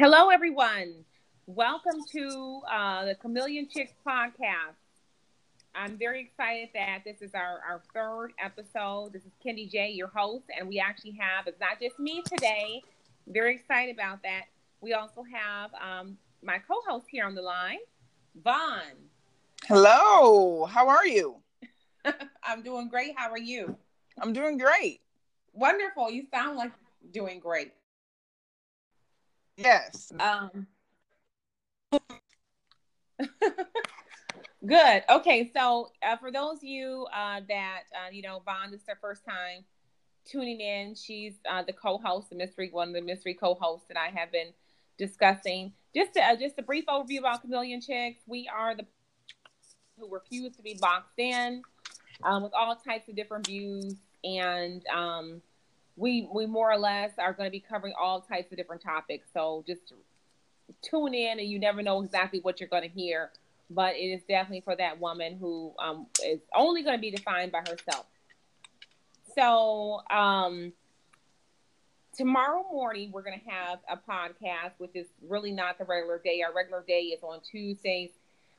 Hello, everyone. Welcome to uh, the Chameleon Chicks podcast. I'm very excited that this is our, our third episode. This is Kendi J, your host, and we actually have, it's not just me today. Very excited about that. We also have um, my co host here on the line, Vaughn. Hello, how are you? I'm doing great. How are you? I'm doing great. Wonderful. You sound like you're doing great. Yes. Um, good. Okay. So, uh, for those of you uh, that, uh, you know, Vaughn is their first time tuning in. She's uh, the co host, the mystery, one of the mystery co hosts that I have been discussing. Just, to, just a brief overview about Chameleon Chicks. We are the who refuse to be boxed in um, with all types of different views. And, um, we we more or less are going to be covering all types of different topics. So just tune in, and you never know exactly what you're going to hear. But it is definitely for that woman who um, is only going to be defined by herself. So um, tomorrow morning we're going to have a podcast, which is really not the regular day. Our regular day is on Tuesdays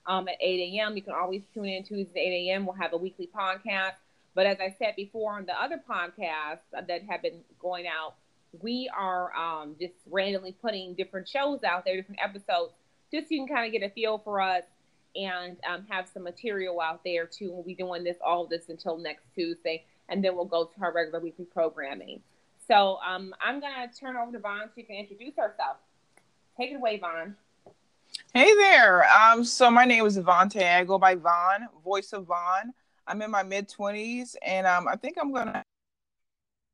um, at 8 a.m. You can always tune in Tuesdays at 8 a.m. We'll have a weekly podcast. But as I said before on the other podcasts that have been going out, we are um, just randomly putting different shows out there, different episodes, just so you can kind of get a feel for us and um, have some material out there too. We'll be doing this all this until next Tuesday, and then we'll go to our regular weekly programming. So um, I'm gonna turn over to Vaughn so you can introduce herself. Take it away, Vaughn. Hey there. Um, so my name is Avante. I go by Vaughn, voice of Vaughn. I'm in my mid 20s, and um, I think I'm gonna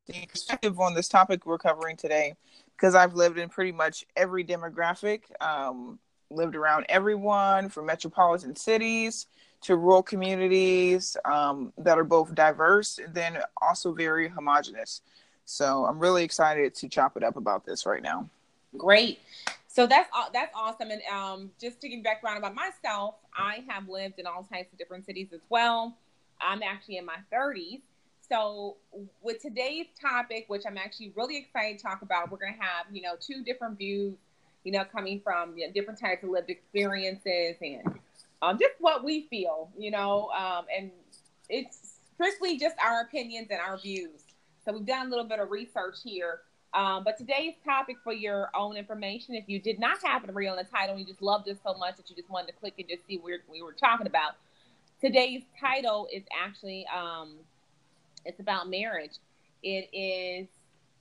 the perspective on this topic we're covering today because I've lived in pretty much every demographic, um, lived around everyone from metropolitan cities to rural communities um, that are both diverse and then also very homogenous. So I'm really excited to chop it up about this right now. Great. So that's that's awesome. And um, just to give background about myself, I have lived in all types of different cities as well. I'm actually in my 30s. So, with today's topic, which I'm actually really excited to talk about, we're going to have, you know, two different views, you know, coming from you know, different types of lived experiences and um, just what we feel, you know, um, and it's strictly just our opinions and our views. So, we've done a little bit of research here. Um, but today's topic for your own information, if you did not happen to read on the title and you just loved it so much that you just wanted to click and just see what we were talking about, today's title is actually um, it's about marriage. It is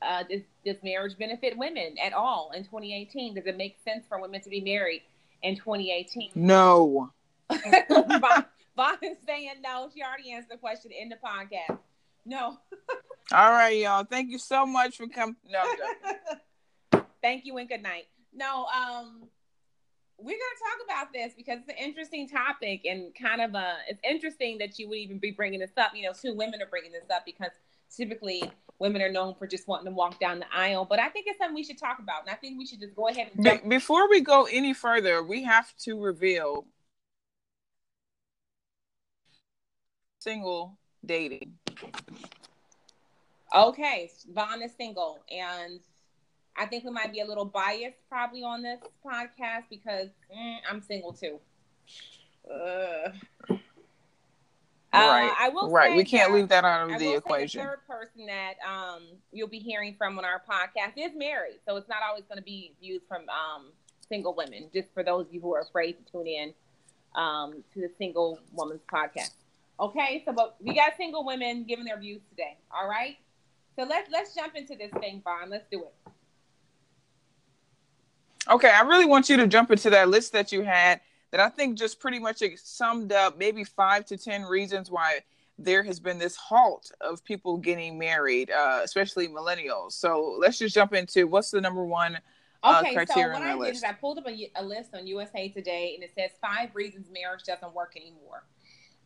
uh, does, does marriage benefit women at all in 2018? Does it make sense for women to be married in 2018? No. Vaughn, Vaughn is saying no. She already answered the question in the podcast. No. All right, y'all. Thank you so much for coming. No. Thank you and good night. No. Um we're going to talk about this because it's an interesting topic and kind of a it's interesting that you would even be bringing this up you know two women are bringing this up because typically women are known for just wanting to walk down the aisle but i think it's something we should talk about and i think we should just go ahead and Be- before we go any further we have to reveal single dating. Okay vaughn is single and I think we might be a little biased probably on this podcast because mm, I'm single too. Uh, right. Uh, I will right. We can't leave that out of I the equation. the third person that um, you'll be hearing from on our podcast is married, so it's not always going to be views from um, single women. Just for those of you who are afraid to tune in um, to the single woman's podcast. Okay, so but we got single women giving their views today. All right, so let's let's jump into this thing, Vaughn. Let's do it. Okay, I really want you to jump into that list that you had that I think just pretty much summed up maybe five to 10 reasons why there has been this halt of people getting married, uh, especially millennials. So let's just jump into what's the number one uh, okay, criteria so what I did is I pulled up a, a, list on USA Today and it says five reasons marriage doesn't work anymore.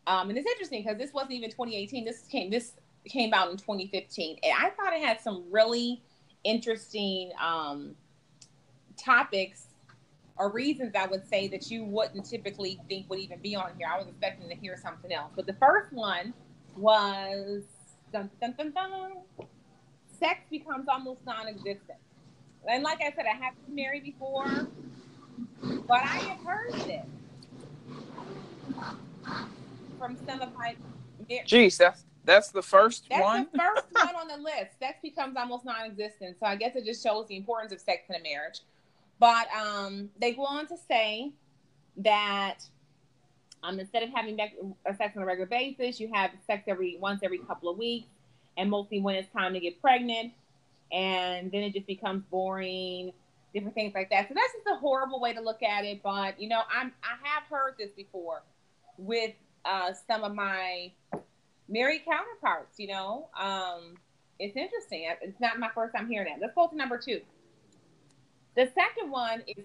Um, and it's interesting because this wasn't even 2018. This came this came out in 2015, and I thought it had some really interesting um, topics or reasons I would say that you wouldn't typically think would even be on here. I was expecting to hear something else. But the first one was dun, dun, dun, dun. sex becomes almost non existent. And like I said, I haven't been married before, but I have heard this from some of my. Jeez, that's that's the first That's one. the first one on the list. Sex becomes almost non-existent. So I guess it just shows the importance of sex in a marriage. But um, they go on to say that um, instead of having uh, sex on a regular basis, you have sex every once every couple of weeks, and mostly when it's time to get pregnant, and then it just becomes boring, different things like that. So that's just a horrible way to look at it. But you know, I'm I have heard this before with uh, some of my married counterparts. You know, um, it's interesting. It's not my first time hearing that. Let's go to number two. The second one is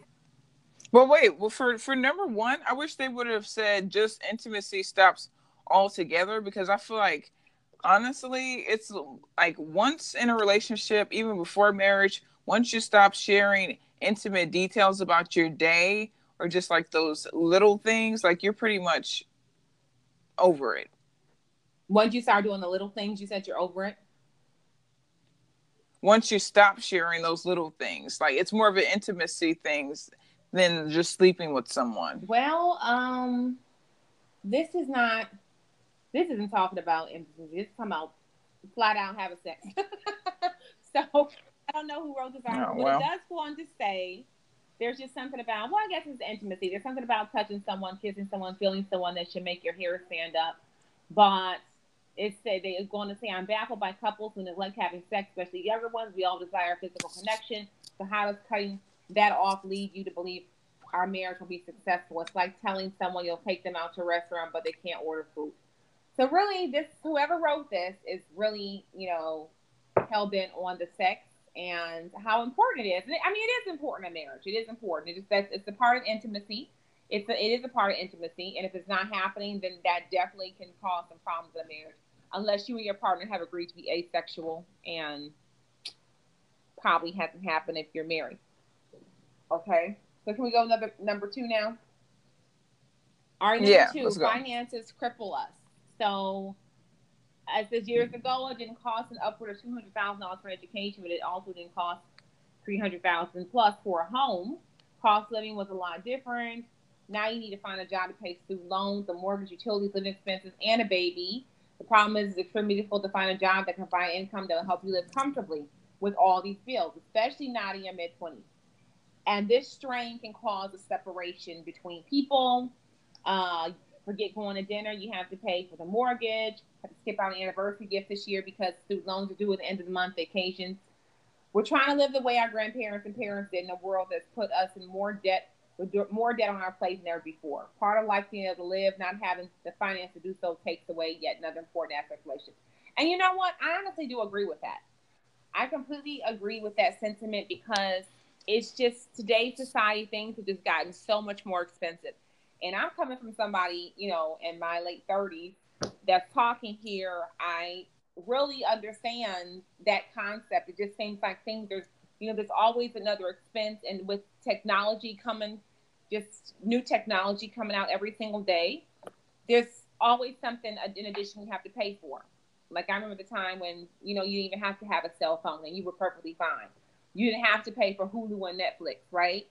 Well, wait. Well, for for number one, I wish they would have said just intimacy stops altogether because I feel like honestly, it's like once in a relationship, even before marriage, once you stop sharing intimate details about your day or just like those little things, like you're pretty much over it. once you start doing the little things, you said you're over it. Once you stop sharing those little things, like it's more of an intimacy things than just sleeping with someone. Well, um, this is not. This isn't talking about intimacy. Is talking about flat out having sex. so I don't know who wrote this article, Oh, but it does go on to say there's just something about. Well, I guess it's intimacy. There's something about touching someone, kissing someone, feeling someone that should make your hair stand up. But it said they are going to say I'm baffled by couples who neglect having sex, especially younger ones. We all desire physical connection. So how does cutting that off lead you to believe our marriage will be successful? It's like telling someone you'll take them out to a restaurant, but they can't order food. So really, this whoever wrote this is really, you know, hell bent on the sex and how important it is. I mean, it is important in marriage. It is important. It is that it's a part of intimacy. It's a, it is a part of intimacy, and if it's not happening, then that definitely can cause some problems in marriage. Unless you and your partner have agreed to be asexual, and probably hasn't happened if you're married. Okay, so can we go number number two now? All right, number Yeah, two, finances cripple us. So, as this years ago, it didn't cost an upward of two hundred thousand dollars for education, but it also didn't cost three hundred thousand plus for a home. Cost of living was a lot different. Now you need to find a job to pay student loans, the mortgage, utilities, living expenses, and a baby. The problem is it's extremely difficult to find a job that can provide income that will help you live comfortably with all these bills, especially not in your mid twenties. And this strain can cause a separation between people. Uh, forget going to dinner, you have to pay for the mortgage. Have to skip out an anniversary gift this year because student loans are due at the end of the month. Vacations. We're trying to live the way our grandparents and parents did in a world that's put us in more debt, with more debt on our plate than ever before. Part of life being able to live, not having the finance to do so, takes away yet another important aspect of relationship. And you know what? I honestly do agree with that. I completely agree with that sentiment because it's just today's society things have just gotten so much more expensive. And I'm coming from somebody, you know, in my late 30s that's talking here. I really understand that concept. It just seems like things there's you know, there's always another expense and with technology coming, just new technology coming out every single day, there's always something in addition you have to pay for. Like I remember the time when, you know, you didn't even have to have a cell phone and you were perfectly fine. You didn't have to pay for Hulu and Netflix, right?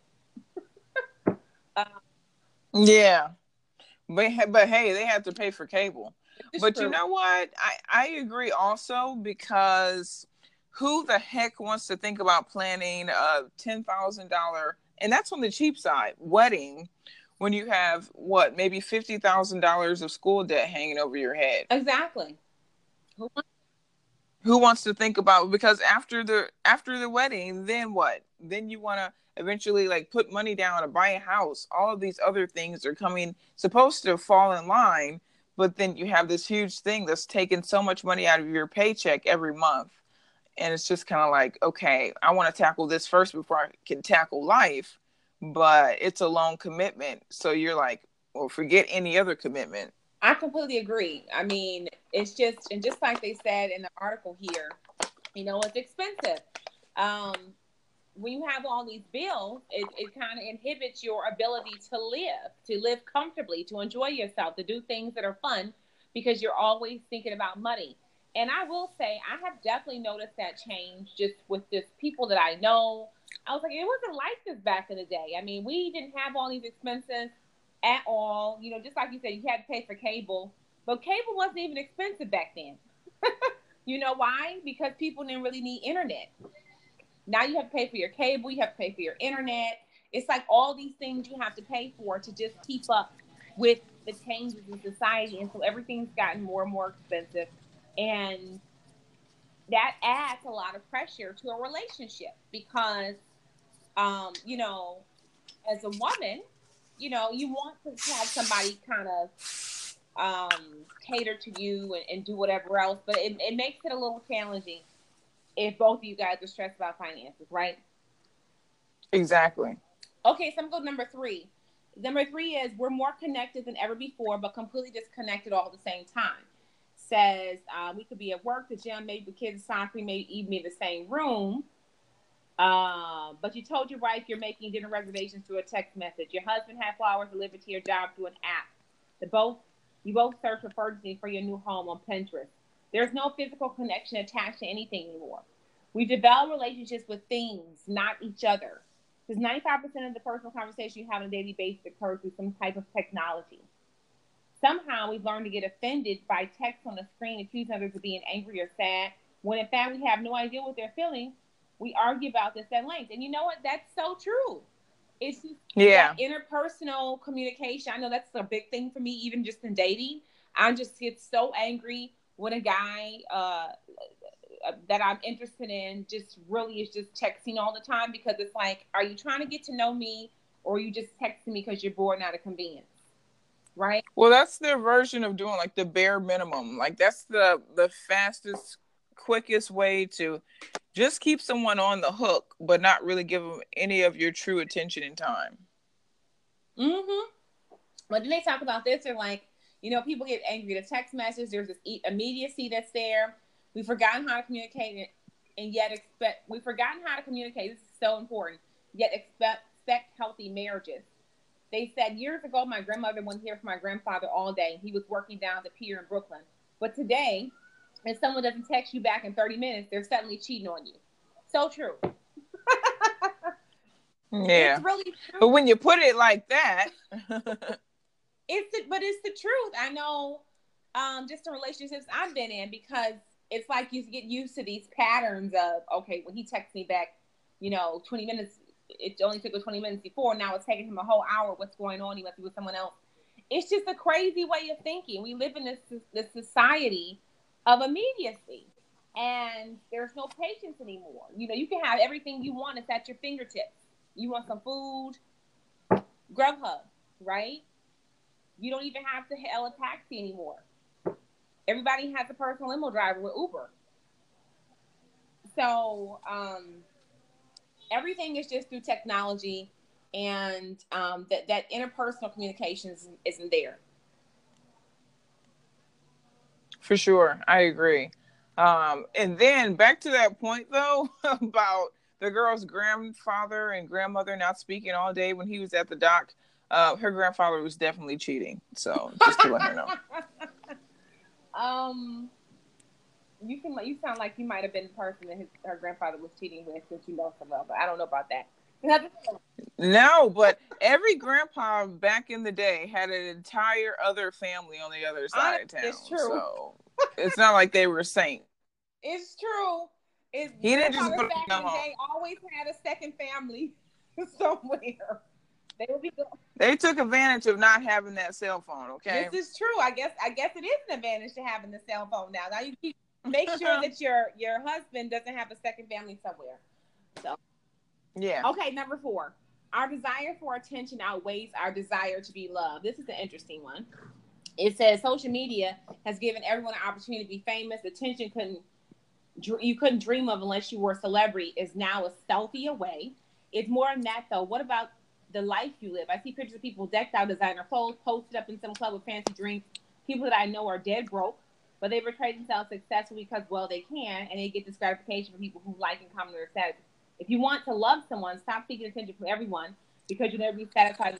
uh, Yeah, but but hey, they have to pay for cable. But true. you know what? I I agree also because who the heck wants to think about planning a ten thousand dollar and that's on the cheap side wedding when you have what maybe fifty thousand dollars of school debt hanging over your head? exactly. Who wants- Who wants to think about because after the after the wedding, then what? Then you want to eventually like put money down to buy a house. All of these other things are coming supposed to fall in line, but then you have this huge thing that's taking so much money out of your paycheck every month. And it's just kind of like, okay, I want to tackle this first before I can tackle life, but it's a long commitment. So you're like, well, forget any other commitment. I completely agree. I mean, it's just and just like they said in the article here, you know, it's expensive. Um, when you have all these bills, it, it kind of inhibits your ability to live, to live comfortably, to enjoy yourself, to do things that are fun because you're always thinking about money. And I will say, I have definitely noticed that change just with just people that I know, I was like, it wasn't like this back in the day. I mean, we didn't have all these expenses at all. You know, just like you said, you had to pay for cable, but cable wasn't even expensive back then. you know why? Because people didn't really need internet. Now you have to pay for your cable, you have to pay for your internet. It's like all these things you have to pay for to just keep up with the changes in society. And so everything's gotten more and more expensive. And that adds a lot of pressure to a relationship because, um, you know, as a woman, you know, you want to have somebody kind of um, cater to you and, and, do whatever else, but it, it makes it a little challenging if both of you guys are stressed about finances, right? Exactly. Okay, so I'm going to number three. Number three is we're more connected than ever before, but completely disconnected all at the same time. Says uh, we could be at work, the gym, maybe the kids soccer, maybe even be in the same room. Uh, but you told your wife you're making dinner reservations through a text message. Your husband had flowers delivered to your job through an app. The both you both search for furnishing for your new home on Pinterest. There's no physical connection attached to anything anymore. We develop relationships with things, not each other. Because 95% of the personal conversation you have on a daily basis occurs through some type of technology. Somehow we've learned to get offended by text on the screen, accusing others of being angry or sad, when in fact we have no idea what they're feeling. We argue about this at length. And you know what? That's so true. It's just yeah. interpersonal communication. I know that's a big thing for me, even just in dating. I just get so angry when a guy uh, that I'm interested in just really is just texting all the time because it's like, are you trying to get to know me or are you just texting me because you're bored and out of convenience? Right. Well, that's their version of doing like the bare minimum. Like that's the the fastest, quickest way to just keep someone on the hook, but not really give them any of your true attention and time. Mm-hmm. But then they talk about this. They're like, you know, people get angry to text messages. There's this immediacy that's there. We've forgotten how to communicate and yet expect we've forgotten how to communicate. This is so important. Yet expect, expect healthy marriages. They said years ago my grandmother wouldn't hear my grandfather all day. He was working down the pier in Brooklyn. But today, if someone doesn't text you back in 30 minutes, they're suddenly cheating on you. So true. yeah. It's really true. But when you put it like that, it's the, but it's the truth. I know um, just the relationships I've been in because it's like you get used to these patterns of okay, when he texts me back, you know, 20 minutes, it only took us 20 minutes before. Now it's taking him a whole hour. What's going on? He must be with someone else. It's just a crazy way of thinking. We live in this this society of immediacy, and there's no patience anymore. You know, you can have everything you want. It's at your fingertips. You want some food, Grubhub, right? You don't even have to hail a taxi anymore. Everybody has a personal limo driver with Uber. So um, everything is just through technology, and um, that that interpersonal communication isn't, isn't there. For sure, I agree. Um, and then back to that point though about the girl's grandfather and grandmother not speaking all day when he was at the dock. Uh, her grandfather was definitely cheating. So just to let her know. Um, you can you sound like you might have been the person that his her grandfather was cheating with, since you know so well, but I don't know about that. No, but every grandpa back in the day had an entire other family on the other side of town. It's true. So it's not like they were saints. It's true. It's he didn't just back in the day always had a second family somewhere. They would be good. They took advantage of not having that cell phone. Okay, this is true. I guess I guess it is an advantage to having the cell phone now. Now you keep make sure that your your husband doesn't have a second family somewhere. So yeah. Okay, number four. Our desire for attention outweighs our desire to be loved. This is an interesting one. It says social media has given everyone an opportunity to be famous. Attention couldn't you couldn't dream of unless you were a celebrity is now a selfie away. It's more than that though. What about the life you live. I see pictures of people decked out designer clothes, posted up in some club with fancy drinks. People that I know are dead broke, but they portray themselves successful because, well, they can, and they get this gratification from people who like and comment their status. If you want to love someone, stop seeking attention from everyone because you'll never be satisfied.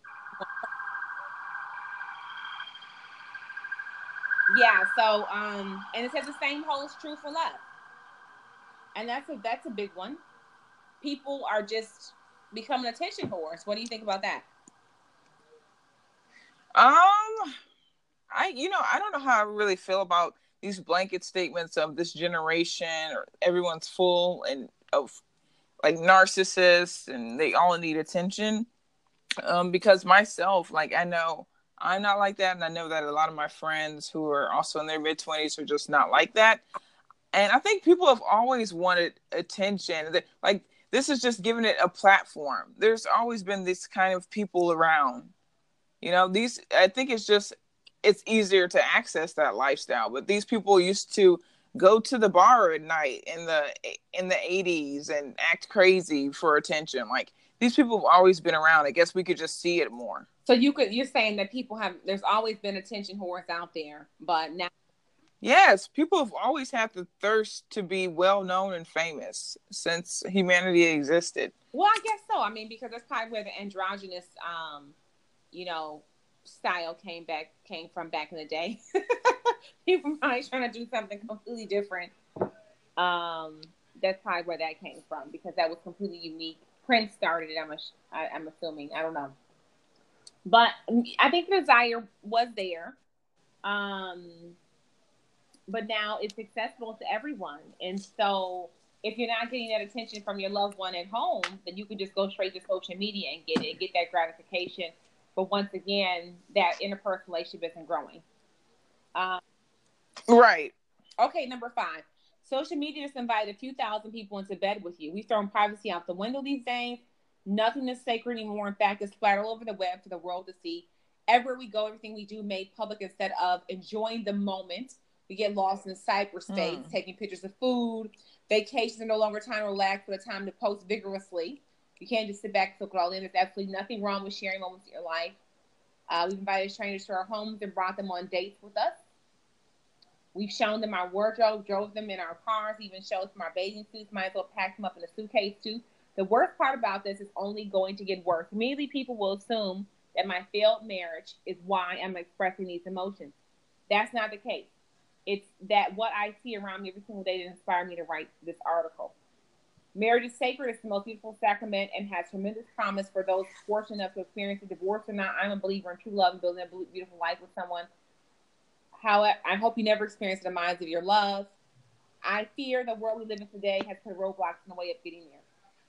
yeah. So, um, and it says the same holds true for love, and that's a that's a big one people are just becoming attention whores. What do you think about that? Um, I you know I don't know how I really feel about these blanket statements of this generation or everyone's full and of like narcissists and they all need attention. Um, because myself, like I know I'm not like that, and I know that a lot of my friends who are also in their mid twenties are just not like that. And I think people have always wanted attention. Like this is just giving it a platform. There's always been this kind of people around. You know, these I think it's just it's easier to access that lifestyle. But these people used to go to the bar at night in the in the 80s and act crazy for attention. Like these people have always been around. I guess we could just see it more. So you could you're saying that people have there's always been attention whores out there, but now Yes, people have always had the thirst to be well known and famous since humanity existed. Well, I guess so. I mean, because that's probably where the androgynous, um, you know, style came back came from back in the day. people probably trying to do something completely different. Um, that's probably where that came from because that was completely unique. Prince started it. I'm a, I, I'm assuming. I don't know, but I think the desire was there. Um, but now it's accessible to everyone. And so if you're not getting that attention from your loved one at home, then you can just go straight to social media and get it, get that gratification. But once again, that interpersonal relationship isn't growing. Um, right. Okay, number five. Social media just invited a few thousand people into bed with you. We've thrown privacy out the window these days. Nothing is sacred anymore. In fact, it's flat all over the web for the world to see. Everywhere we go, everything we do made public instead of enjoying the moment we get lost in cyberspace, mm. taking pictures of food. Vacations are no longer time to relax, but a time to post vigorously. You can't just sit back and soak it all in. There's absolutely nothing wrong with sharing moments in your life. Uh, we've invited strangers to our homes and brought them on dates with us. We've shown them our wardrobe, drove them in our cars, even showed them our bathing suits. Might as well pack them up in a suitcase too. The worst part about this is only going to get worse. Immediately, people will assume that my failed marriage is why I'm expressing these emotions. That's not the case. It's that what I see around me every single day that inspired me to write this article. Marriage is sacred. It's the most beautiful sacrament and has tremendous promise for those fortunate enough to experience a divorce or not. I'm a believer in true love and building a beautiful life with someone. However, I hope you never experience the demise of your love. I fear the world we live in today has put roadblocks in the way of getting there.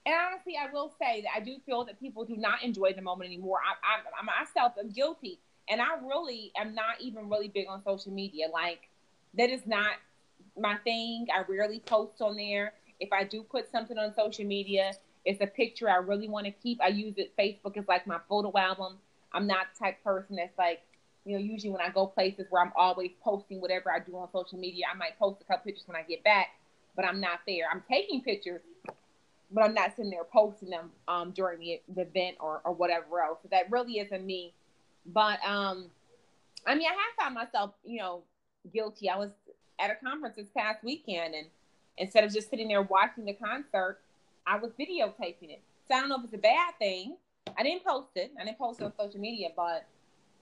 And honestly, I will say that I do feel that people do not enjoy the moment anymore. I, I, I myself am guilty, and I really am not even really big on social media. Like that is not my thing. I rarely post on there. If I do put something on social media, it's a picture I really want to keep. I use it. Facebook is like my photo album. I'm not the type person that's like, you know, usually when I go places where I'm always posting whatever I do on social media, I might post a couple pictures when I get back, but I'm not there. I'm taking pictures, but I'm not sitting there posting them um, during the, the event or, or whatever else. So that really isn't me. But um, I mean, I have found myself, you know, guilty. I was at a conference this past weekend, and instead of just sitting there watching the concert, I was videotaping it. So I don't know if it's a bad thing. I didn't post it. I didn't post it on social media, but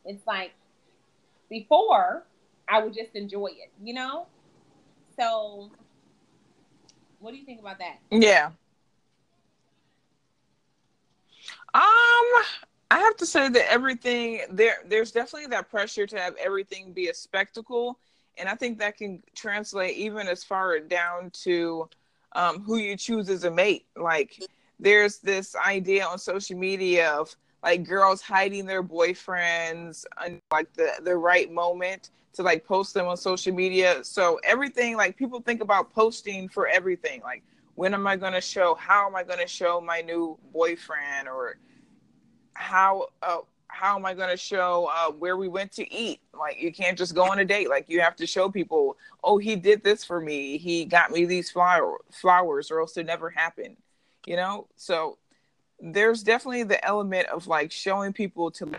it's like before I would just enjoy it, you know? So what do you think about that? Yeah. Um, I have to say that everything there there's definitely that pressure to have everything be a spectacle and I think that can translate even as far down to um, who you choose as a mate. Like there's this idea on social media of like girls hiding their boyfriends and like the the right moment to like post them on social media. So everything like people think about posting for everything. Like when am I going to show? How am I going to show my new boyfriend or how? Uh, how am I going to show uh, where we went to eat? Like, you can't just go on a date. Like, you have to show people, oh, he did this for me. He got me these flower flowers, or else it never happened. You know. So there's definitely the element of like showing people to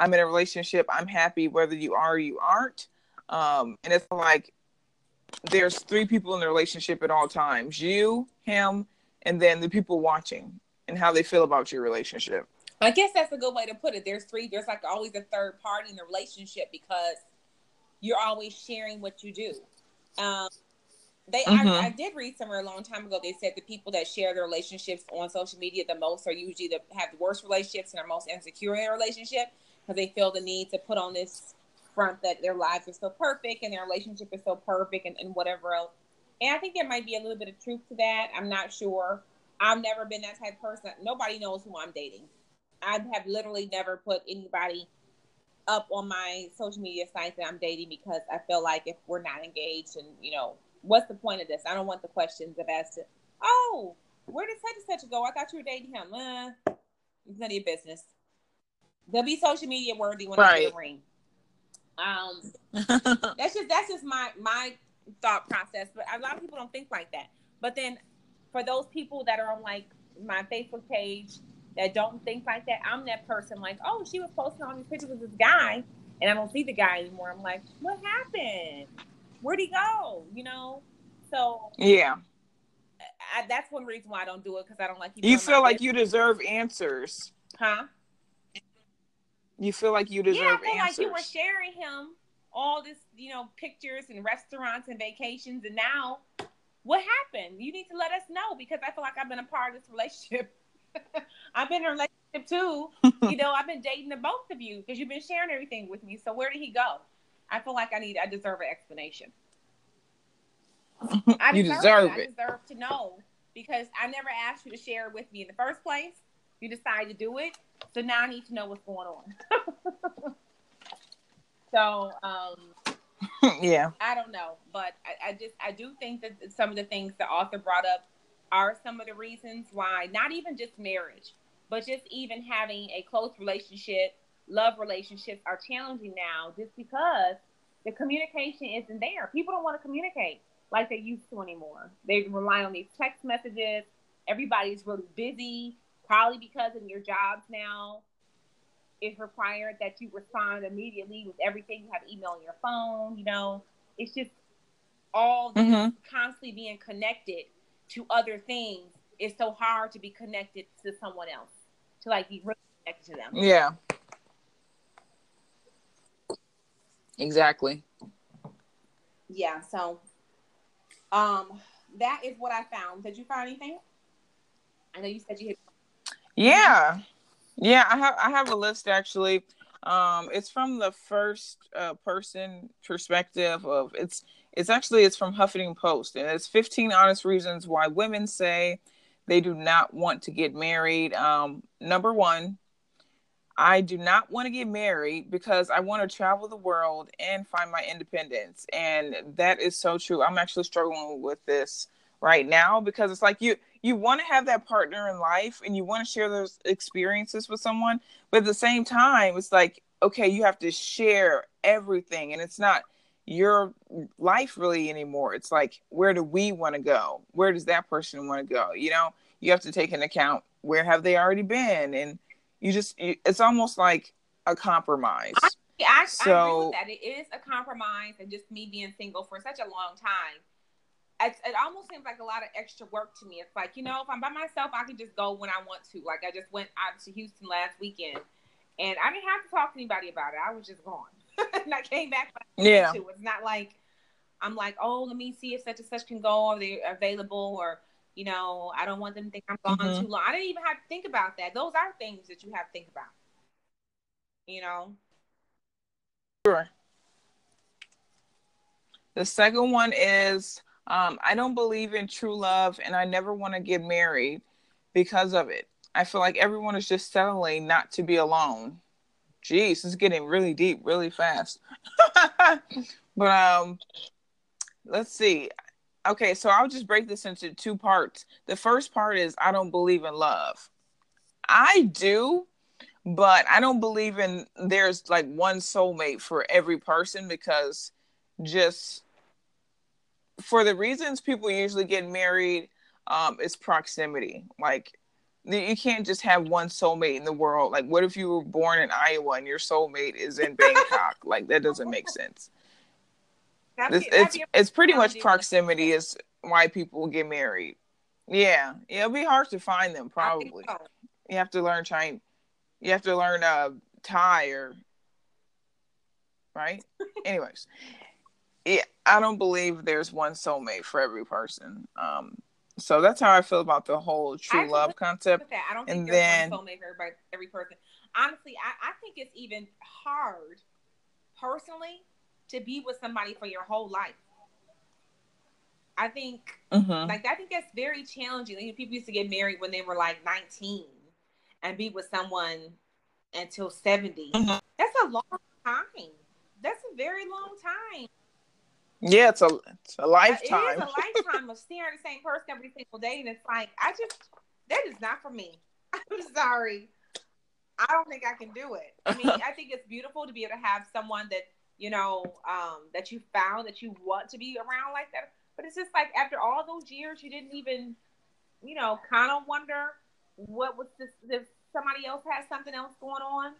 I'm in a relationship. I'm happy whether you are or you aren't. Um, and it's like there's three people in the relationship at all times: you, him, and then the people watching and how they feel about your relationship. I guess that's a good way to put it. There's three, there's like always a third party in the relationship because you're always sharing what you do. Um, they mm-hmm. I, I, did read somewhere a long time ago they said the people that share their relationships on social media the most are usually the have the worst relationships and are most insecure in their relationship because they feel the need to put on this front that their lives are so perfect and their relationship is so perfect and, and whatever else and i think there might be a little bit of truth to that i'm not sure i've never been that type of person nobody knows who i'm dating i have literally never put anybody up on my social media sites that i'm dating because i feel like if we're not engaged and you know what's the point of this? I don't want the questions of as to, oh, where did such and such go? I thought you were dating him. Uh, it's none of your business. They'll be social media worthy when right. I get a ring. Um, that's just that's just my my thought process. But a lot of people don't think like that. But then, for those people that are on like my Facebook page that don't think like that, I'm that person. Like, oh, she was posting all these pictures with this guy, and I don't see the guy anymore. I'm like, what happened? where'd he go? You know, so yeah. I, that's one reason why I don't do it because I don't like you. You feel like business. you deserve answers, huh? You feel like you deserve yeah, I feel answers. like you were sharing him all this, you know, pictures and restaurants and vacations, and now what happened? You need to let us know because I feel like I've been a part of this relationship. I've been in a relationship too. you know, I've been dating the both of you because you've been sharing everything with me. So where did he go? I feel like I need, I deserve an explanation. I you deserve, it. it. I deserve to know because I never asked you to share it with me in the first place. You decided to do it, so now I need to know what's going on. so, um, yeah, I don't know, but I, I just I do think that some of the things the author brought up are some of the reasons why not even just marriage, but just even having a close relationship love relationships are challenging now just because the communication isn't there. People don't want to communicate like they used to anymore. They rely on these text messages. Everybody's really busy, probably because in your jobs now, it's required that you respond immediately with everything. You have email on your phone, you know. It's just all mm-hmm. constantly being connected to other things. It's so hard to be connected to someone else, to like be really connected to them. Yeah. Exactly. Yeah, so um that is what I found. Did you find anything? I know you said you had Yeah. Yeah, I have I have a list actually. Um it's from the first uh, person perspective of it's it's actually it's from Huffington Post and it's 15 honest reasons why women say they do not want to get married. Um number 1, I do not want to get married because I want to travel the world and find my independence. And that is so true. I'm actually struggling with this right now because it's like you you want to have that partner in life and you want to share those experiences with someone, but at the same time it's like okay, you have to share everything and it's not your life really anymore. It's like where do we want to go? Where does that person want to go? You know, you have to take into account where have they already been and you just it's almost like a compromise. I, I, so, I agree with that. It is a compromise, and just me being single for such a long time, it, it, almost seems like a lot of extra work to me. It's like you know, if I'm by myself, I can just go when I want to. Like I just went out to Houston last weekend, and I didn't have to talk to anybody about it. I was just gone, and I came back. yeah, to. it's not like I'm like, oh, let me see if such and such can go, or they're available, or you know, I don't want them to think I'm gone mm-hmm. too long. I didn't even have to think about that. Those are things that you have to think about. You know? Sure. The second one is um, I don't believe in true love and I never want to get married because of it. I feel like everyone is just settling not to be alone. Jeez, it's getting really deep really fast. but um let's see okay, so I'll just break this into two parts. The first part is I don't believe in love. I do, but I don't believe in there's like one soulmate for every person because just for the reasons people usually get married um is proximity. Like you can't just have one soulmate in the world. Like what if you were born in Iowa and your soulmate is in Bangkok? like that doesn't make sense. This, it's it's pretty much proximity is why people get married. Yeah, yeah, it'll be hard to find them probably. So. You have to learn Chinese. You have to learn uh Thai or right. Anyways, yeah, I don't believe there's one soulmate for every person. Um, so that's how I feel about the whole true love concept. I don't think and then, one soulmate for every person. Honestly, I, I think it's even hard, personally, to be with somebody for your whole life. I think, mm-hmm. like, I think that's very challenging. Like, people used to get married when they were like 19 and be with someone until 70. Mm-hmm. That's a long time. That's a very long time. Yeah, it's a it's a lifetime. It is a lifetime of staring at the same person every single day, and it's like I just that is not for me. I'm sorry. I don't think I can do it. I mean, I think it's beautiful to be able to have someone that you know um, that you found that you want to be around like that. But it's just like after all those years, you didn't even, you know, kind of wonder what was this if somebody else has something else going on.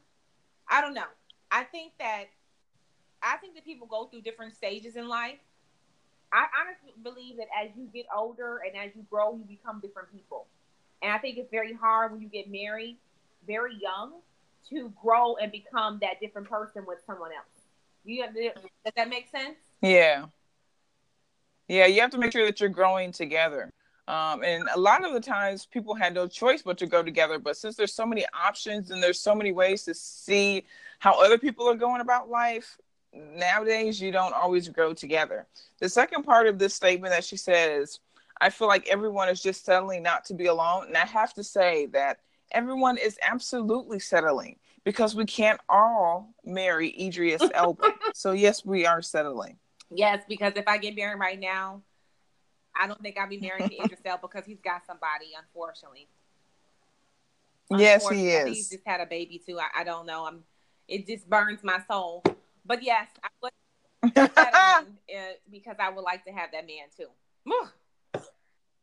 I don't know. I think that I think that people go through different stages in life. I honestly believe that as you get older and as you grow, you become different people. And I think it's very hard when you get married very young to grow and become that different person with someone else. You have does that make sense? Yeah. Yeah, you have to make sure that you're growing together. Um, and a lot of the times people had no choice but to go together. But since there's so many options and there's so many ways to see how other people are going about life, nowadays you don't always grow together. The second part of this statement that she says, I feel like everyone is just settling not to be alone. And I have to say that everyone is absolutely settling because we can't all marry Idris Elba. so yes, we are settling. Yes, because if I get married right now, I don't think I'll be married to Idris Elba because he's got somebody, unfortunately. Yes, he is. He's just had a baby too. I, I don't know. I'm. It just burns my soul but yes, I would uh, because I would like to have that man too.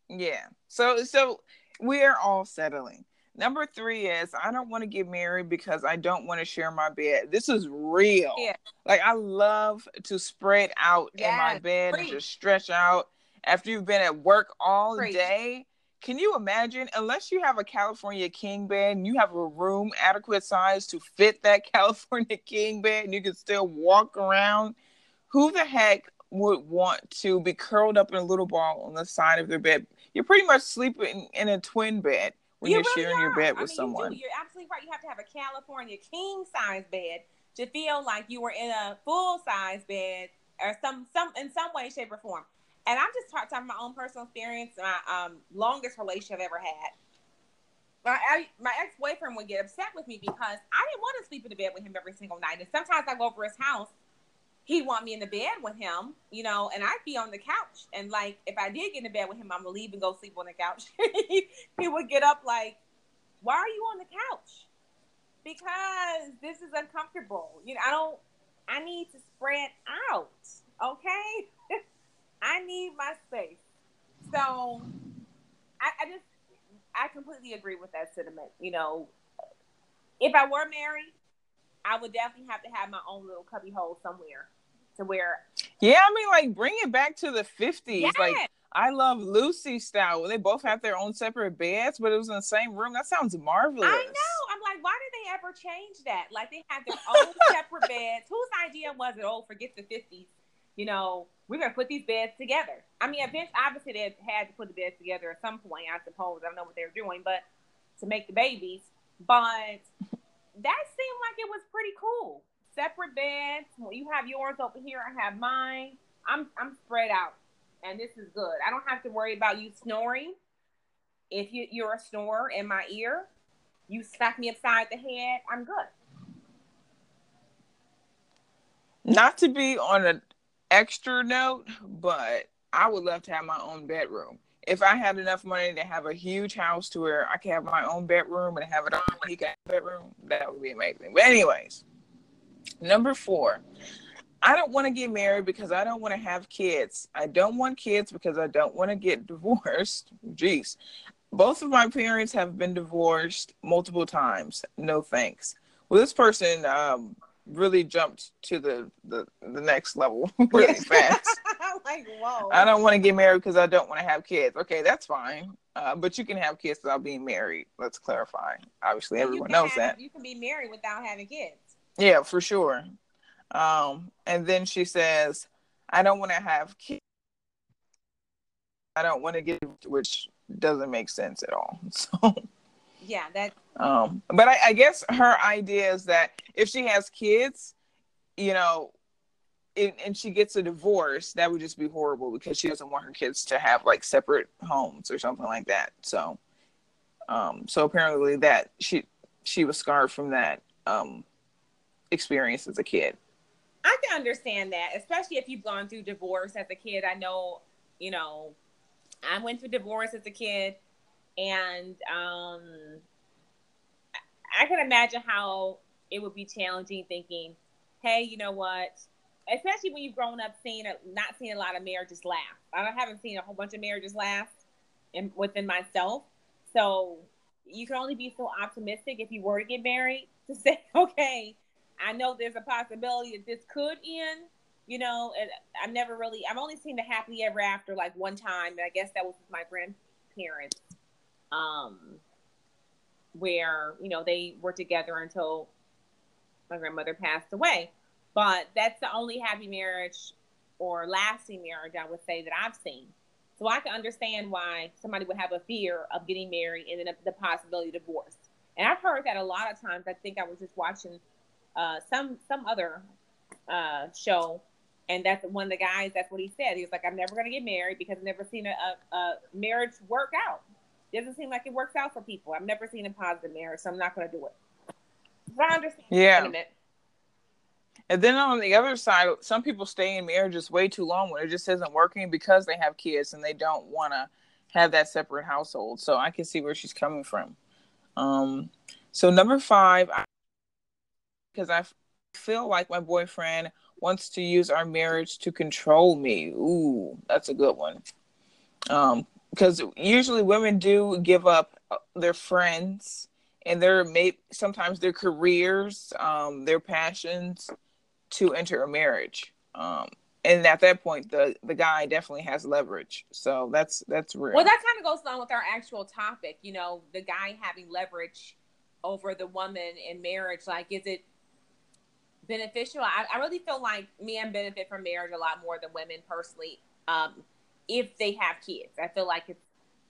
yeah. So so we are all settling. Number three is I don't want to get married because I don't want to share my bed. This is real. Yeah. Like I love to spread out yes. in my bed Preach. and just stretch out after you've been at work all Preach. day can you imagine? Unless you have a California king bed and you have a room adequate size to fit that California king bed and you can still walk around, who the heck would want to be curled up in a little ball on the side of their bed? You're pretty much sleeping in a twin bed when you are really sharing are. your bed with I mean, someone. You are absolutely right. You have to have a California king size bed to feel like you were in a full size bed or some some in some way, shape, or form and I'm just talking about my own personal experience, my um, longest relationship I've ever had. My, my ex boyfriend would get upset with me because I didn't want to sleep in the bed with him every single night. And sometimes I go over his house, he'd want me in the bed with him, you know, and I'd be on the couch. And like, if I did get in the bed with him, I'm gonna leave and go sleep on the couch. he would get up like, "Why are you on the couch?" Because this is uncomfortable. You know, I don't. I need to spread out. Okay. I need my space. So I, I just I completely agree with that sentiment. You know, if I were married, I would definitely have to have my own little cubby hole somewhere to where. Yeah, I mean, like bring it back to the fifties. Yeah. Like I love Lucy style where they both have their own separate beds, but it was in the same room. That sounds marvelous. I know. I'm like, why did they ever change that? Like they had their own separate beds. Whose idea was it? Oh, forget the fifties. You know, we're gonna put these beds together. I mean, eventually, obviously, they had to put the beds together at some point. I suppose I don't know what they were doing, but to make the babies. But that seemed like it was pretty cool. Separate beds. Well you have yours over here. I have mine. I'm I'm spread out, and this is good. I don't have to worry about you snoring. If you, you're a snorer in my ear, you smack me upside the head. I'm good. Not to be on a extra note, but I would love to have my own bedroom. If I had enough money to have a huge house to where I could have my own bedroom and have it on got bedroom, that would be amazing. But anyways, number four, I don't want to get married because I don't want to have kids. I don't want kids because I don't want to get divorced. Jeez. Both of my parents have been divorced multiple times. No thanks. Well, this person um, really jumped to the the, the next level really fast. like whoa! I don't want to get married because I don't want to have kids. Okay, that's fine. Uh, but you can have kids without being married. Let's clarify. Obviously, everyone knows have, that you can be married without having kids. Yeah, for sure. Um, and then she says, I don't want to have kids. I don't want to get, which doesn't make sense at all. So yeah, that. Um, but I, I guess her idea is that if she has kids, you know, and, and she gets a divorce, that would just be horrible because she doesn't want her kids to have like separate homes or something like that. So, um, so apparently that she she was scarred from that um experience as a kid. I can understand that, especially if you've gone through divorce as a kid. I know, you know, I went through divorce as a kid, and um, I can imagine how it would be challenging thinking, hey, you know what? Especially when you've grown up seeing a, not seeing a lot of marriages last. I haven't seen a whole bunch of marriages last in, within myself. So you can only be so optimistic if you were to get married to say, okay, I know there's a possibility that this could end. You know, and I've never really, I've only seen the happily ever after like one time, and I guess that was with my grandparents, um, where you know they were together until my grandmother passed away. But that's the only happy marriage or lasting marriage I would say that I've seen. So I can understand why somebody would have a fear of getting married and then the possibility of divorce. And I've heard that a lot of times. I think I was just watching uh, some some other uh, show, and that's one of the guys. That's what he said. He was like, "I'm never going to get married because I've never seen a, a, a, marriage work out. It doesn't seem like it works out for people. I've never seen a positive marriage, so I'm not going to do it." So I understand. Yeah. And then on the other side, some people stay in marriages way too long when it just isn't working because they have kids and they don't want to have that separate household. So I can see where she's coming from. Um, so number five, because I feel like my boyfriend wants to use our marriage to control me. Ooh, that's a good one. Um, because usually women do give up uh, their friends and their maybe sometimes their careers, um, their passions to enter a marriage. Um, and at that point, the the guy definitely has leverage. So that's that's real. Well, that kind of goes along with our actual topic. You know, the guy having leverage over the woman in marriage. Like, is it beneficial. I, I really feel like men benefit from marriage a lot more than women personally. Um, if they have kids, I feel like it's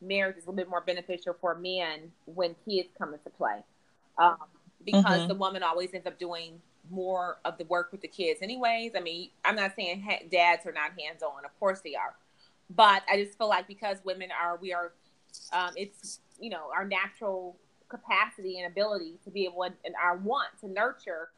marriage is a little bit more beneficial for men when kids come into play, um, because mm-hmm. the woman always ends up doing more of the work with the kids. Anyways, I mean, I'm not saying ha- dads are not hands on. Of course they are, but I just feel like because women are, we are, um, it's you know our natural capacity and ability to be able and our want to nurture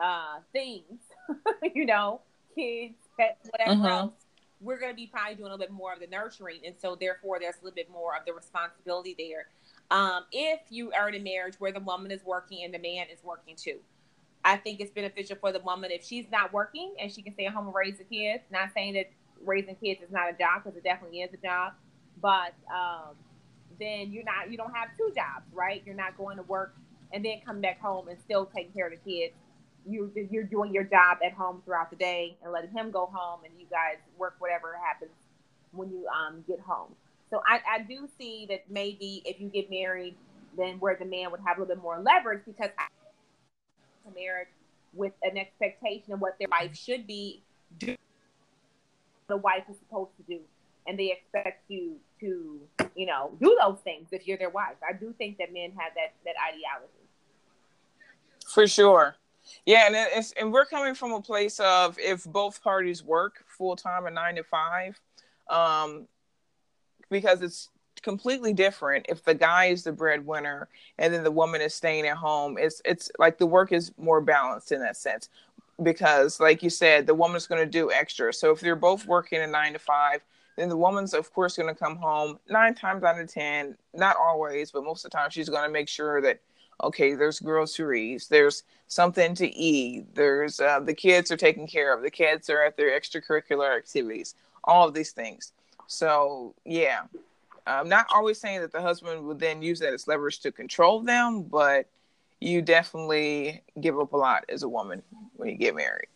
uh, things, you know, kids, pets, whatever mm-hmm. else, we're going to be probably doing a little bit more of the nurturing. And so, therefore, there's a little bit more of the responsibility there. Um, if you are in a marriage where the woman is working and the man is working too, I think it's beneficial for the woman if she's not working and she can stay at home and raise the kids. Not saying that raising kids is not a job because it definitely is a job, but um, then you're not you don't have two jobs, right? You're not going to work and then come back home and still taking care of the kids you you're doing your job at home throughout the day and letting him go home and you guys work whatever happens when you um get home. So I, I do see that maybe if you get married, then where the man would have a little bit more leverage because a marriage with an expectation of what their wife should be do the wife is supposed to do. And they expect you to you know do those things if you're their wife. I do think that men have that that ideology for sure yeah, and it's and we're coming from a place of if both parties work full time and nine to five, um, because it's completely different if the guy is the breadwinner and then the woman is staying at home. It's it's like the work is more balanced in that sense because, like you said, the woman's going to do extra. So if they're both working a nine to five, then the woman's of course going to come home nine times out of ten, not always, but most of the time she's going to make sure that okay, there's groceries, there's something to eat, there's uh, the kids are taken care of, the kids are at their extracurricular activities, all of these things. So, yeah, I'm not always saying that the husband would then use that as leverage to control them, but you definitely give up a lot as a woman when you get married.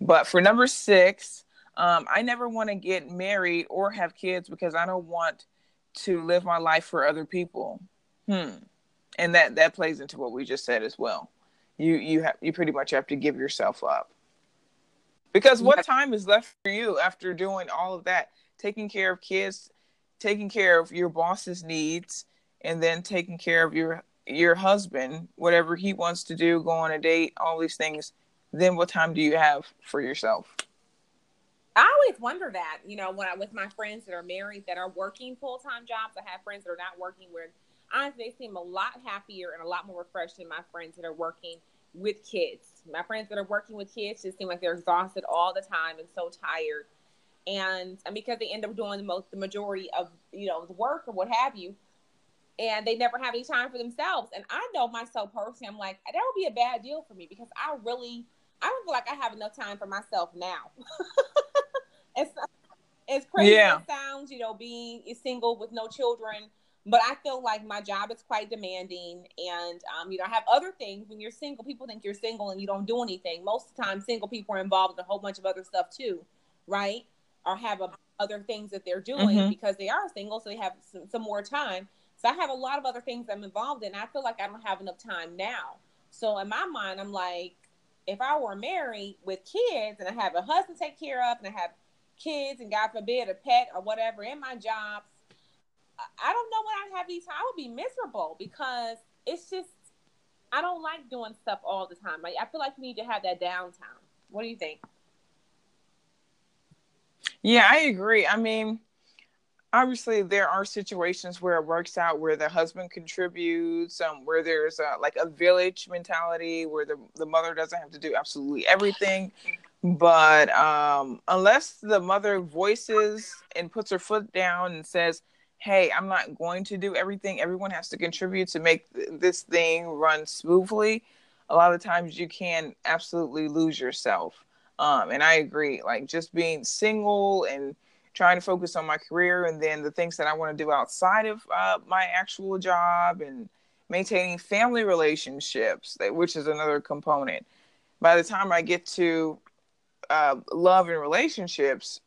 But for number six, um, I never want to get married or have kids because I don't want to live my life for other people. Hmm and that that plays into what we just said as well. You you have you pretty much have to give yourself up. Because what time is left for you after doing all of that? Taking care of kids, taking care of your boss's needs, and then taking care of your your husband, whatever he wants to do, go on a date, all these things. Then what time do you have for yourself? I always wonder that, you know, when I with my friends that are married that are working full time jobs. I have friends that are not working where honestly they seem a lot happier and a lot more refreshed than my friends that are working with kids. My friends that are working with kids just seem like they're exhausted all the time and so tired. And, and because they end up doing the most the majority of, you know, the work or what have you, and they never have any time for themselves. And I know myself personally, I'm like, that would be a bad deal for me because I really I don't feel like I have enough time for myself now. it's it's crazy yeah. it sounds, you know, being single with no children, but I feel like my job is quite demanding, and um, you know, I have other things. When you're single, people think you're single and you don't do anything. Most of the time, single people are involved in a whole bunch of other stuff too, right? Or have a, other things that they're doing mm-hmm. because they are single, so they have some, some more time. So I have a lot of other things I'm involved in. I feel like I don't have enough time now. So in my mind, I'm like, if I were married with kids and I have a husband to take care of and I have kids and God forbid a pet or whatever in my jobs, I don't know when I have these. I would be miserable because it's just I don't like doing stuff all the time. Like I feel like you need to have that downtime. What do you think? Yeah, I agree. I mean, obviously there are situations where it works out where the husband contributes um, where there's a, like a village mentality where the, the mother doesn't have to do absolutely everything but um, unless the mother voices and puts her foot down and says hey i'm not going to do everything. Everyone has to contribute to make th- this thing run smoothly. A lot of times you can absolutely lose yourself. Um, and i agree like just being single and trying to focus on my career and then the things that I want to do outside of uh, my actual job and maintaining family relationships, which is another component. By the time I get to uh, love and relationships,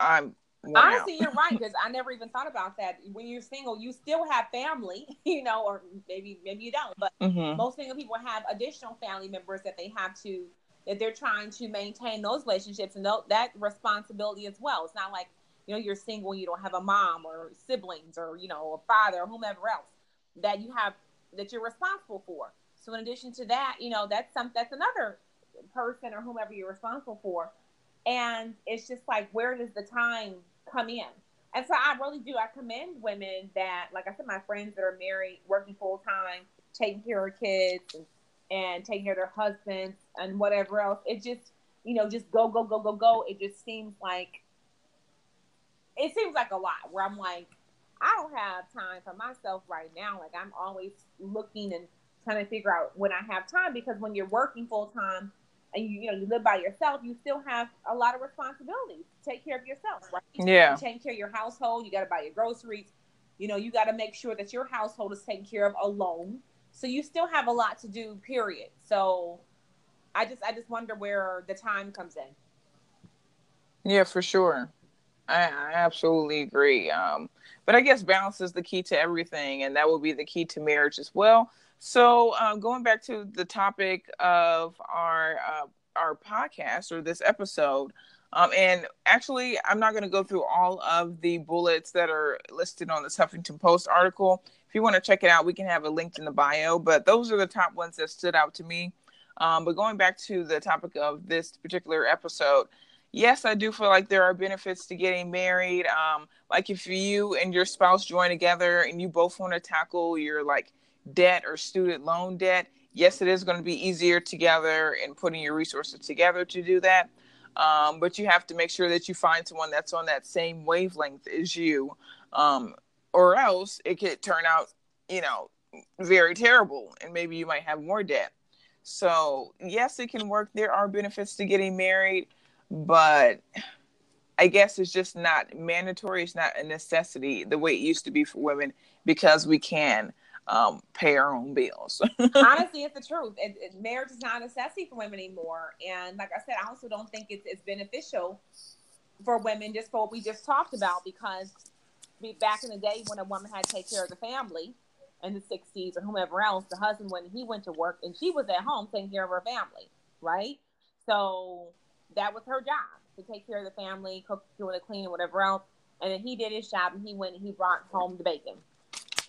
I'm honestly you're right because I never even thought about that. When you're single, you still have family, you know, or maybe maybe you don't, but mm-hmm. most single people have additional family members that they have to that they're trying to maintain those relationships and that responsibility as well. It's not like you know you're single and you don't have a mom or siblings or you know a father or whomever else that you have that you're responsible for. So in addition to that, you know that's some that's another person or whomever you're responsible for, and it's just like where does the time come in? And so I really do. I commend women that, like I said, my friends that are married, working full time, taking care of kids, and and taking care of their husbands and whatever else. It just, you know, just go, go, go, go, go. It just seems like it seems like a lot where I'm like, I don't have time for myself right now. Like I'm always looking and trying to figure out when I have time because when you're working full time and you, you know you live by yourself, you still have a lot of responsibilities. Take care of yourself, right? Yeah. Take care of your household. You got to buy your groceries. You know, you got to make sure that your household is taken care of alone. So you still have a lot to do, period. So I just I just wonder where the time comes in. Yeah, for sure. I, I absolutely agree. Um, but I guess balance is the key to everything, and that will be the key to marriage as well. So, uh, going back to the topic of our uh, our podcast or this episode, um, and actually, I'm not going to go through all of the bullets that are listed on this Huffington Post article if you want to check it out, we can have a link in the bio. But those are the top ones that stood out to me. Um, but going back to the topic of this particular episode, yes, I do feel like there are benefits to getting married. Um, like if you and your spouse join together and you both want to tackle your like debt or student loan debt, yes, it is going to be easier together and putting your resources together to do that. Um, but you have to make sure that you find someone that's on that same wavelength as you. Um, or else it could turn out, you know, very terrible and maybe you might have more debt. So, yes, it can work. There are benefits to getting married, but I guess it's just not mandatory. It's not a necessity the way it used to be for women because we can um, pay our own bills. Honestly, it's the truth. It, it, marriage is not a necessity for women anymore. And like I said, I also don't think it's, it's beneficial for women just for what we just talked about because be back in the day when a woman had to take care of the family in the 60s or whomever else, the husband when he went to work and she was at home taking care of her family, right? So that was her job to take care of the family, cook, doing the cleaning, whatever else. And then he did his job and he went and he brought home the bacon.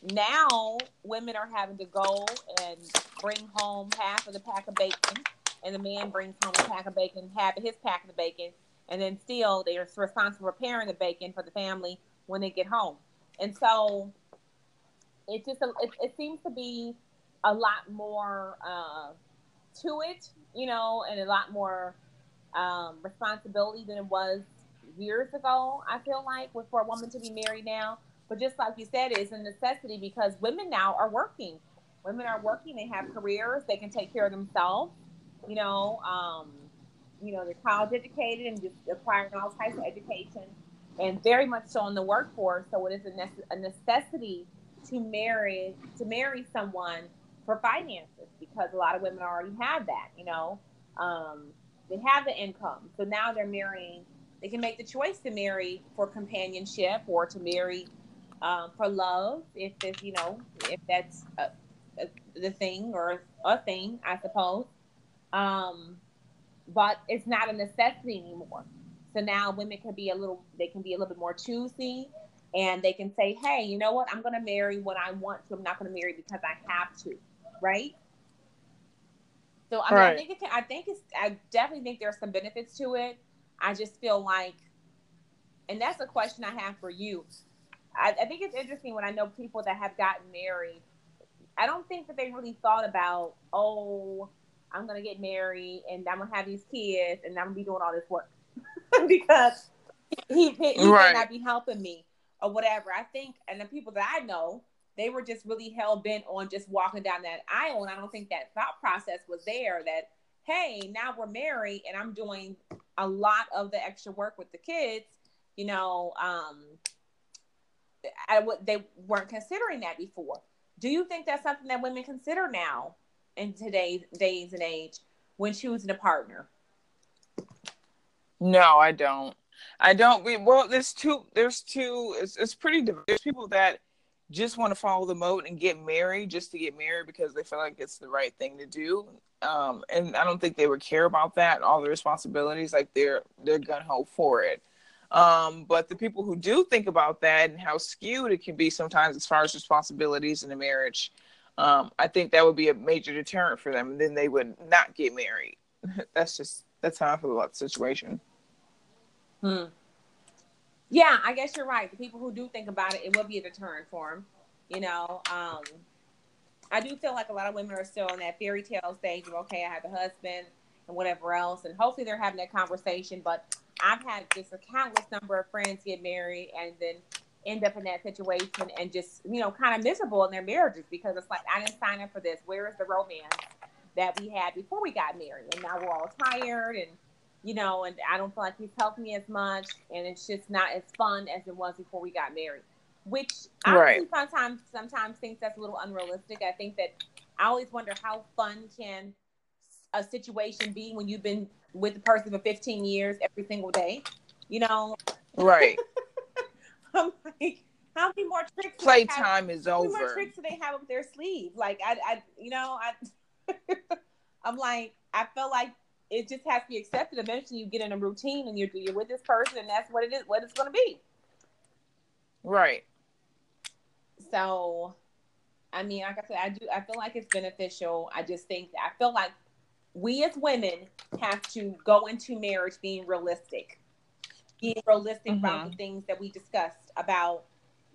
Now women are having to go and bring home half of the pack of bacon, and the man brings home a pack of bacon, half of his pack of the bacon, and then still they are responsible for preparing the bacon for the family when they get home. And so it just it, it seems to be a lot more uh, to it, you know, and a lot more um, responsibility than it was years ago. I feel like with for a woman to be married now, but just like you said, it's a necessity because women now are working. Women are working. They have careers. They can take care of themselves. You know, um, you know, they're college educated and just acquiring all types of education, and very much so in the workforce. So it is a, a necessity to marry to marry someone for finances because a lot of women already have that. You know, um, they have the income, so now they're marrying. They can make the choice to marry for companionship or to marry um, for love, if it's you know if that's a, a, the thing or a thing, I suppose. Um, but it's not a necessity anymore. So now women can be a little, they can be a little bit more choosy, and they can say, "Hey, you know what? I'm going to marry when I want to. I'm not going to marry because I have to." Right? So I mean, right. I think it can, I think it's. I definitely think there's some benefits to it. I just feel like, and that's a question I have for you. I, I think it's interesting when I know people that have gotten married. I don't think that they really thought about, oh, I'm gonna get married and I'm gonna have these kids and I'm gonna be doing all this work because he, he, he right. may not be helping me or whatever. I think, and the people that I know, they were just really hell bent on just walking down that aisle, and I don't think that thought process was there. That hey, now we're married and I'm doing a lot of the extra work with the kids. You know, um, I would they weren't considering that before. Do you think that's something that women consider now in today's days and age when choosing a partner? No, I don't. I don't. Well, there's two. There's two. It's, it's pretty. There's people that just want to follow the mode and get married just to get married because they feel like it's the right thing to do. Um, and I don't think they would care about that. All the responsibilities, like they're they're gun ho for it. Um, but the people who do think about that and how skewed it can be sometimes as far as responsibilities in a marriage, um, I think that would be a major deterrent for them. And then they would not get married. that's just that's how I feel about the situation. Hmm. Yeah, I guess you're right. The people who do think about it, it will be a deterrent for them. You know, um, I do feel like a lot of women are still in that fairy tale stage of okay, I have a husband and whatever else, and hopefully they're having that conversation. But I've had just a countless number of friends get married and then end up in that situation and just, you know, kind of miserable in their marriages because it's like, I didn't sign up for this. Where is the romance that we had before we got married? And now we're all tired and, you know, and I don't feel like he's helping me as much. And it's just not as fun as it was before we got married, which I right. sometimes, sometimes think that's a little unrealistic. I think that I always wonder how fun can a situation be when you've been with the person for 15 years every single day? You know? Right. I'm like, how many more tricks? Playtime is how over. How many more tricks do they have up their sleeve? Like, I, I you know, I, I'm like, I felt like it just has to be accepted. Eventually, you get in a routine and you're you're with this person, and that's what it is. What it's going to be. Right. So, I mean, like I said, I do. I feel like it's beneficial. I just think that I feel like we as women have to go into marriage being realistic, being realistic mm-hmm. about the things that we discussed about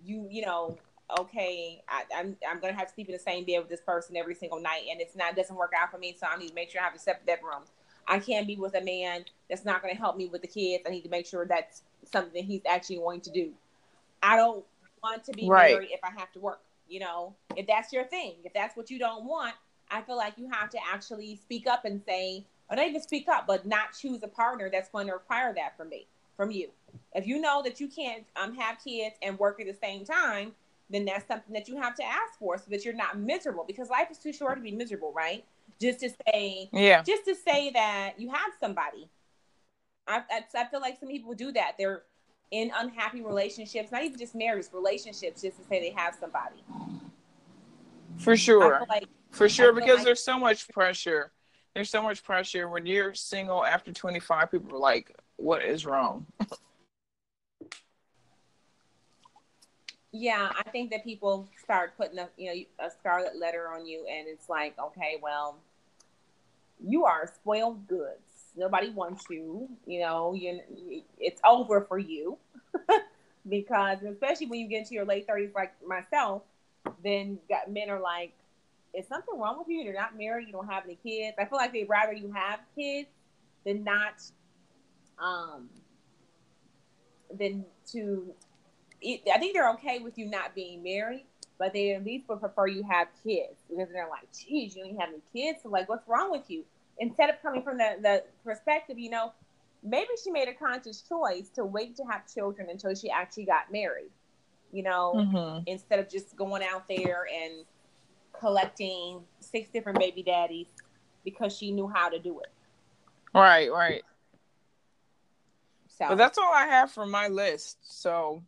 you, you know, okay, I, am I'm, I'm gonna have to sleep in the same bed with this person every single night, and it's not doesn't work out for me, so I need to make sure I have a separate bedroom. I can't be with a man that's not gonna help me with the kids. I need to make sure that's something he's actually going to do. I don't want to be right. married if I have to work. You know, if that's your thing, if that's what you don't want, I feel like you have to actually speak up and say, or not even speak up, but not choose a partner that's going to require that from me, from you. If you know that you can't um, have kids and work at the same time, then that's something that you have to ask for so that you're not miserable because life is too short to be miserable, right? Just to say, yeah, just to say that you have somebody. I, I, I feel like some people do that. They're in unhappy relationships, not even just marriages, relationships, just to say they have somebody. For sure. like for sure because like- there's so much pressure there's so much pressure when you're single after 25. People are like, "What is wrong?" yeah, I think that people start putting a you know a scarlet letter on you, and it's like, okay, well, you are spoiled goods. Nobody wants you. You know, you it's over for you because especially when you get into your late thirties, like myself, then got, men are like, is something wrong with you? You're not married. You don't have any kids. I feel like they'd rather you have kids than not, um, than to. I think they're okay with you not being married, but they at least would prefer you have kids because they're like, geez, you don't have any kids. So like, what's wrong with you? Instead of coming from the, the perspective, you know, maybe she made a conscious choice to wait to have children until she actually got married. You know, mm-hmm. instead of just going out there and collecting six different baby daddies because she knew how to do it. Right, right. So, but that's all I have for my list. So,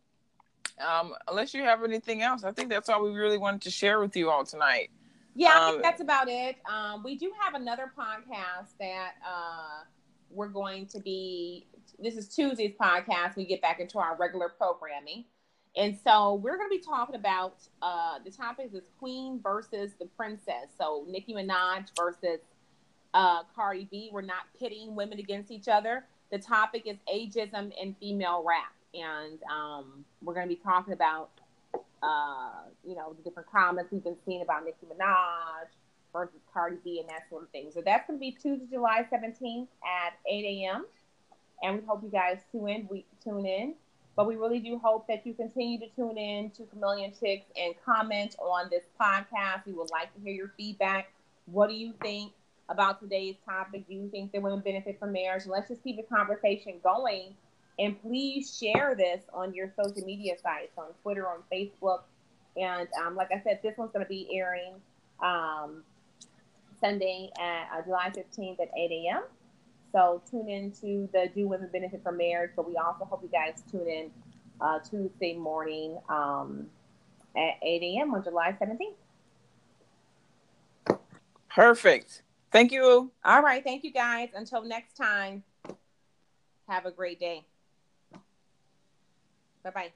um, unless you have anything else, I think that's all we really wanted to share with you all tonight. Yeah, I think um, that's about it. Um, we do have another podcast that uh, we're going to be. This is Tuesday's podcast. We get back into our regular programming. And so we're going to be talking about uh, the topic is Queen versus the Princess. So Nicki Minaj versus uh, Cardi B. We're not pitting women against each other. The topic is ageism in female rap, and um, we're going to be talking about uh, you know the different comments we've been seeing about Nicki Minaj versus Cardi B and that sort of thing. So that's going to be Tuesday, July 17th at 8 a.m. And we hope you guys tune in. We tune in. But we really do hope that you continue to tune in to Chameleon Chicks and comment on this podcast. We would like to hear your feedback. What do you think about today's topic? Do you think that women benefit from marriage? Let's just keep the conversation going. And please share this on your social media sites, on Twitter, on Facebook. And um, like I said, this one's going to be airing um, Sunday at uh, July 15th at 8 a.m. So tune in to the Do Women Benefit from Marriage, but we also hope you guys tune in uh, Tuesday morning um, at 8 a.m. on July 17th. Perfect. Thank you. All right. Thank you guys. Until next time, have a great day. Bye bye.